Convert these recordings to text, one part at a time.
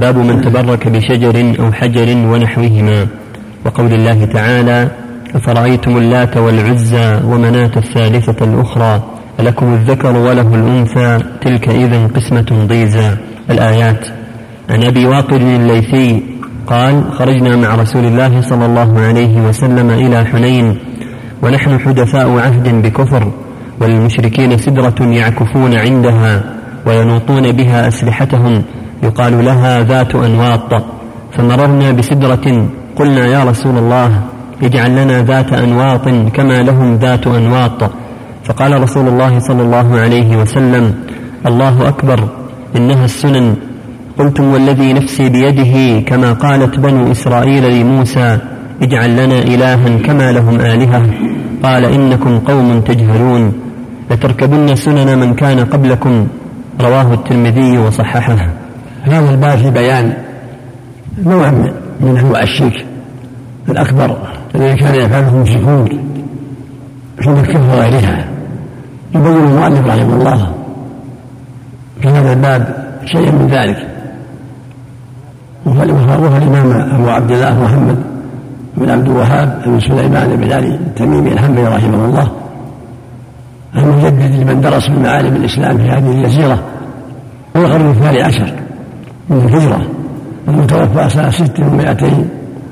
باب من تبرك بشجر أو حجر ونحوهما. وقول الله تعالى أفرأيتم اللات والعزى ومناة الثالثة الأخرى ألكم الذكر وله الأنثى؟ تلك إذا قسمة ضيزى. الآيات عن أبي واقد الليثي قال خرجنا مع رسول الله صلى الله عليه وسلم إلى حنين ونحن حدثاء عهد بكفر وللمشركين سدرة يعكفون عندها وينوطون بها أسلحتهم يقال لها ذات أنواط. فمررنا بسدرة قلنا يا رسول الله اجعل لنا ذات أنواط كما لهم ذات أنواط. فقال رسول الله صلى الله عليه وسلم الله أكبر إنها السنن. قلتم والذي نفسي بيده كما قالت بنو إسرائيل لموسى اجعل لنا إلها كما لهم آلهة. قال إنكم قوم تجهلون. لتركبن سنن من كان قبلكم. رواه الترمذي وصححه. هذا الباب في بيان نوع من انواع الشرك الأكبر الذي كان يفعله المشركون في مكة وغيرها. يبين المؤلف رحمه الله في هذا الباب شيئا من ذلك. وهو الامام أبو عبد الله محمد بن عبد الوهاب بن سليمان بن علي التميمي الحنبلي رحمه الله المجدد لمن درس من معالم الإسلام في هذه الجزيرة هو القرن الثاني عشر. من الهجره المتوفى سنة ست ومائتين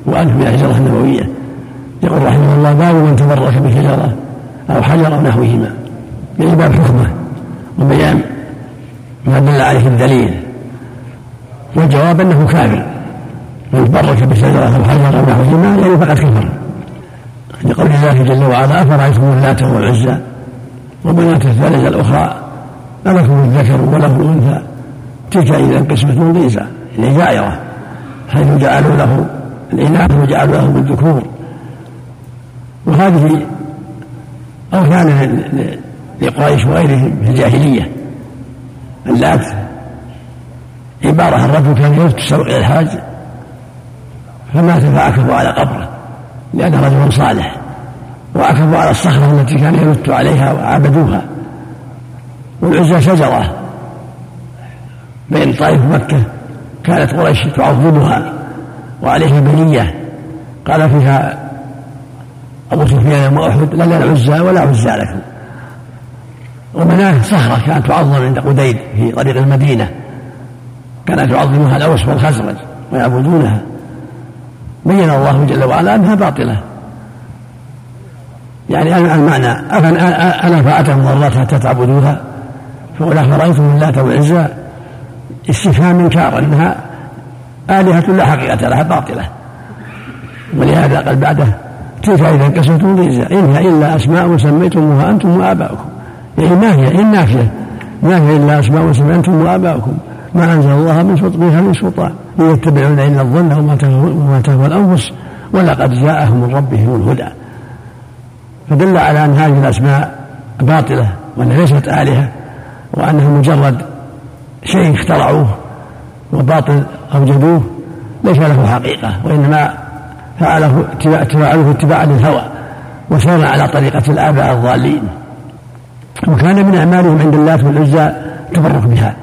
وألف من الهجرة النبوية. يقول رحمه الله باب من تبرك بشجره أو حجر أو نحوهما. يعني باب حكمة وبيان ما دل عليه الدليل. والجواب أنه كافر من تبرك بشجره أو حجر أو نحوهما يعني فقد كفر. لقول الله جل وعلا أفرأيتم اللات والعزى وبناة الثالثة الأخرى ألكم الذكر وله الأنثى تلك إذا قسمة ضيزى يعني جائرة. حيث جعلوا له الإناث وجعلوا له الذكور وهذه أوثان لقريش وغيرهم في الجاهلية. اللات عبارة عن رجل كان يتسوق إلى الحاج فمات فعكفوا على قبره لأنه رجل صالح. وعكفوا على الصخرة التي كان يمت عليها وعبدوها. والعزى شجرة. بين طائف ومكة كانت قريش تعظمها وعليها بنية. قال فيها أبو سفيان يوم أحد لا لنا عزى ولا عزى لكم ومناة صخرة كانت تعظم عند قديد في طريق المدينة. كانت تعظمها الأوس والخزرج ويعبدونها. بين الله جل وعلا أنها باطلة. يعني المعنى أنا فأتهم ضرات حتى تعبدوها فقل أفرأيتم اللات والعزى استفهام إنكار أنها آلهة لا حقيقة لها باطلة. ولهذا قال بعده تلك إذا انقسمتم ضيزى إن هي إلا أسماء سميتموها أنتم وآباؤكم. يعني ما هي؟ إن نافية ما هي إلا أسماء سميتم وآباؤكم؟ ما أنزل الله من بها من سلطان. إن يتبعون إلا الظن وما تهوى الأنفس ولقد جاءهم من ربهم الهدى. فدل على أن هذه الأسماء باطلة وأنها ليست آلهة وأنها مجرد شيء اخترعوه وباطل أوجدوه ليس له حقيقة وإنما فعله فعلوه اتباعا للهوى وسار على طريقة الآباء الضالين. وكان من أعمالهم عند اللات والعزى التبرك بها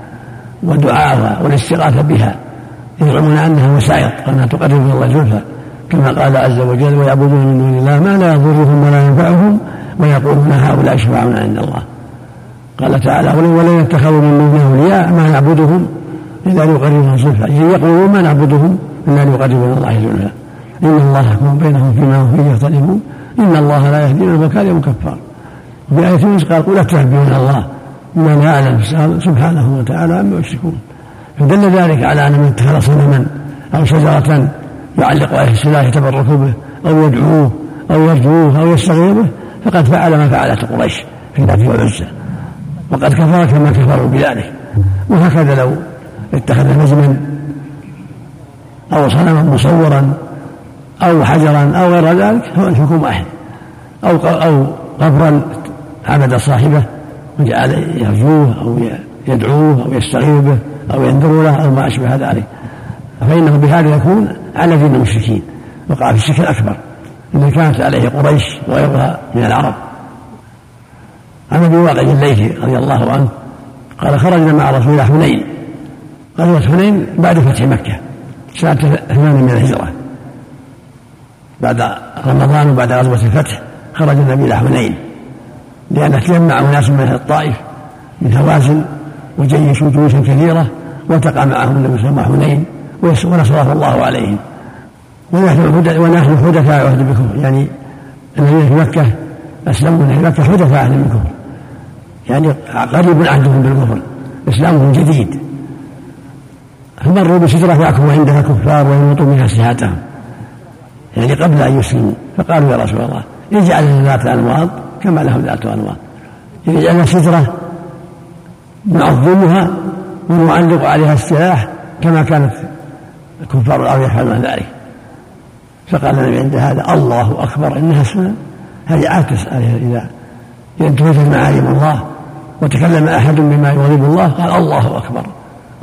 ودعاءها والاستغاثة بها يزعمون أنها وسائط وأنها تقرب إلى الله زلفى كما قال عز وجل ويعبدون من دون الله ما لا يضرهم ولا ينفعهم ويقولون هؤلاء شفعاؤنا عند الله. قال تعالى ولن يتخذوا من دونه أولياء ما نعبدهم الا ليقربنا زلفى. يقولون ما نعبدهم الا ليقربنا الله زلفى. إن الله يحكم بينهم فيما هم فيه يختلفون إن الله لا يهدي من كان كفار وفي آية يونس قال قل أتعبدون الله بما لا يعلم سبحانه وتعالى عما يشركون. فدل ذلك على أن من اتخذ صنما أو شجرة يعلق عليه السلاح يتبرك به أو يدعوه أو يرجوه أو يستغيث به فقد فعل ما فعلت قريش في اللات والعزى وقد كفر كما كفروا بذلك. وهكذا لو اتخذ نجما أو صنما مصورا أو حجرا أو غير ذلك فهو الحكم واحد أو أو قبرا عبد صاحبه وجعل يرجوه أو يدعوه أو يستغيث به أو ينذر له أو ما أشبه ذلك. فإنه بهذا يكون على دين المشركين. وقع في الشرك الأكبر. الذي كانت عليه قريش وغيرها من العرب. عن أبي واقع الليثي رضي الله عنه قال خرجنا مع رسول الله حنين. غزوة حنين بعد فتح مكة سنة ثمان من الهجرة. بعد رمضان وبعد غزوة الفتح خرج النبي إلى حنين لأن تجمع أناس من أهل الطائف من هوازن وجيشوا جيوشا كثيرة والتقى معهم النبي صلى الله عليه وسلم حنين ونصره الله عليهم. ونحن حدثاء عهد بكم يعني الذين في مكة أسلموا في مكة حدثاء عهد بكم. يعني قريب عهدهم بالكفر إسلامهم جديد. فمروا بشجرة يأكل عندها كفار وينوطوا منها سهاتهم يعني قبل أن يسلموا. فقالوا يا رسول الله اجعل ذات أنواط كما لهم ذات أنواط. اجعلنا شجرة نعظمها ونعلق عليها السلاح كما كانت كفار الأرض يفعلون ذلك. فقال النبي عند هذا الله أكبر إنها سنن هذه عاكس إذا إذا انتهت معالم الله. وتكلم أحد بما يغضب الله قال الله أكبر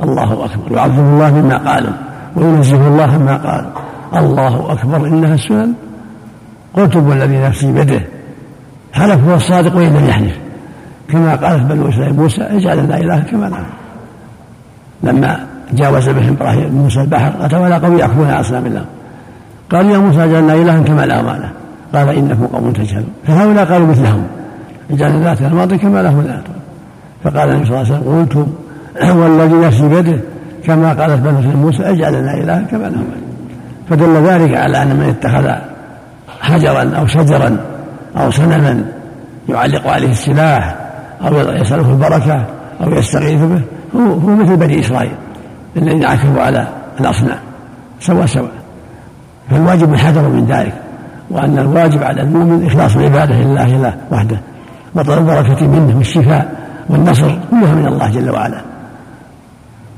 الله أكبر. يعظم الله مما قالوا وينزه الله مما قال الله أكبر. إنها السنن قلت والذي نفسي بيده حلف هو الصادق وإن لم يحلف كما قالت بنو إسرائيل موسى اجعل لنا إلها كما نعلم. لما جاوز بهم إبراهيم موسى البحر اتوا على قوم يعكفون أصنام الله. قال يا موسى اجعلنا الها كما لا مال قال إنكم قوم تجهلون. فهؤلاء قالوا مثلهم اجعلنا ذات الماضي كما لهم ذات فقال النبي صلى الله عليه وسلم قلت والذي نفسي بيده كما قالت بنو موسى اجعل لنا الها كما لهم فدل ذلك على أن من اتخذ حجرا أو شجرا أو صنما يعلق عليه السلاح أو يسأله البركة أو يستغيث به هو, هو مثل بني إسرائيل الذين عكفوا على الأصنام سواء سواء. فالواجب الحذر من ذلك وأن الواجب على المؤمن إخلاص العبادة لله له وحده وطلب البركة منه والشفاء والنصر كلها من الله جل وعلا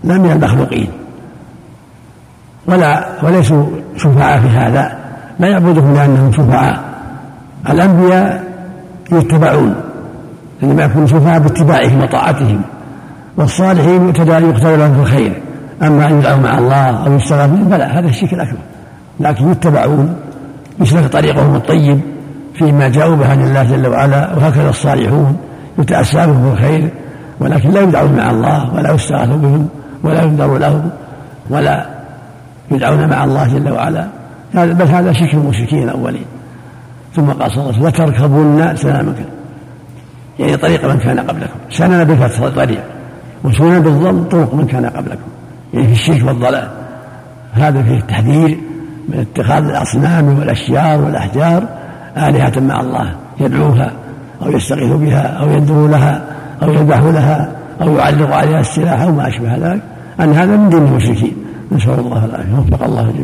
لا من المخلوقين. ولا وليسوا شفعاء في هذا لا يعبدهم لأنهم شفعاء. الأنبياء يتبعون إنما يكونوا شفعاء باتباعهم وطاعتهم والصالحين يقتدى لهم في الخير. أما إن يدعوا مع الله أو يستغفرون فلا هذا الشرك الأكبر. لكن يتبعون يسلك طريقهم الطيب فيما جاءوا به عن الله جل وعلا وهكذا الصالحون. يتأسى بهم الخير ولكن لا يدعون مع الله ولا يستغاث بهم ولا ينذر لهم ولا يدعون مع الله جل وعلا. هذا بل هذا شرك المشركين الأولين. ثم قال صلى الله عليه وسلم لتركبن سلامك يعني طريق من كان قبلكم. سنن بفتح طريق وسنن بالضم طرق من كان قبلكم. يعني في الشرك والضلال. هذا فيه التحذير من اتخاذ الأصنام والأشجار والأحجار آلهة مع الله يدعوها. أو يستغيث بها أو يندر لها أو يذبح لها أو يعلق عليها السلاح أو ما أشبه ذلك. أن هذا من دين المشركين. نسأل الله العافية. وفق الله جميعا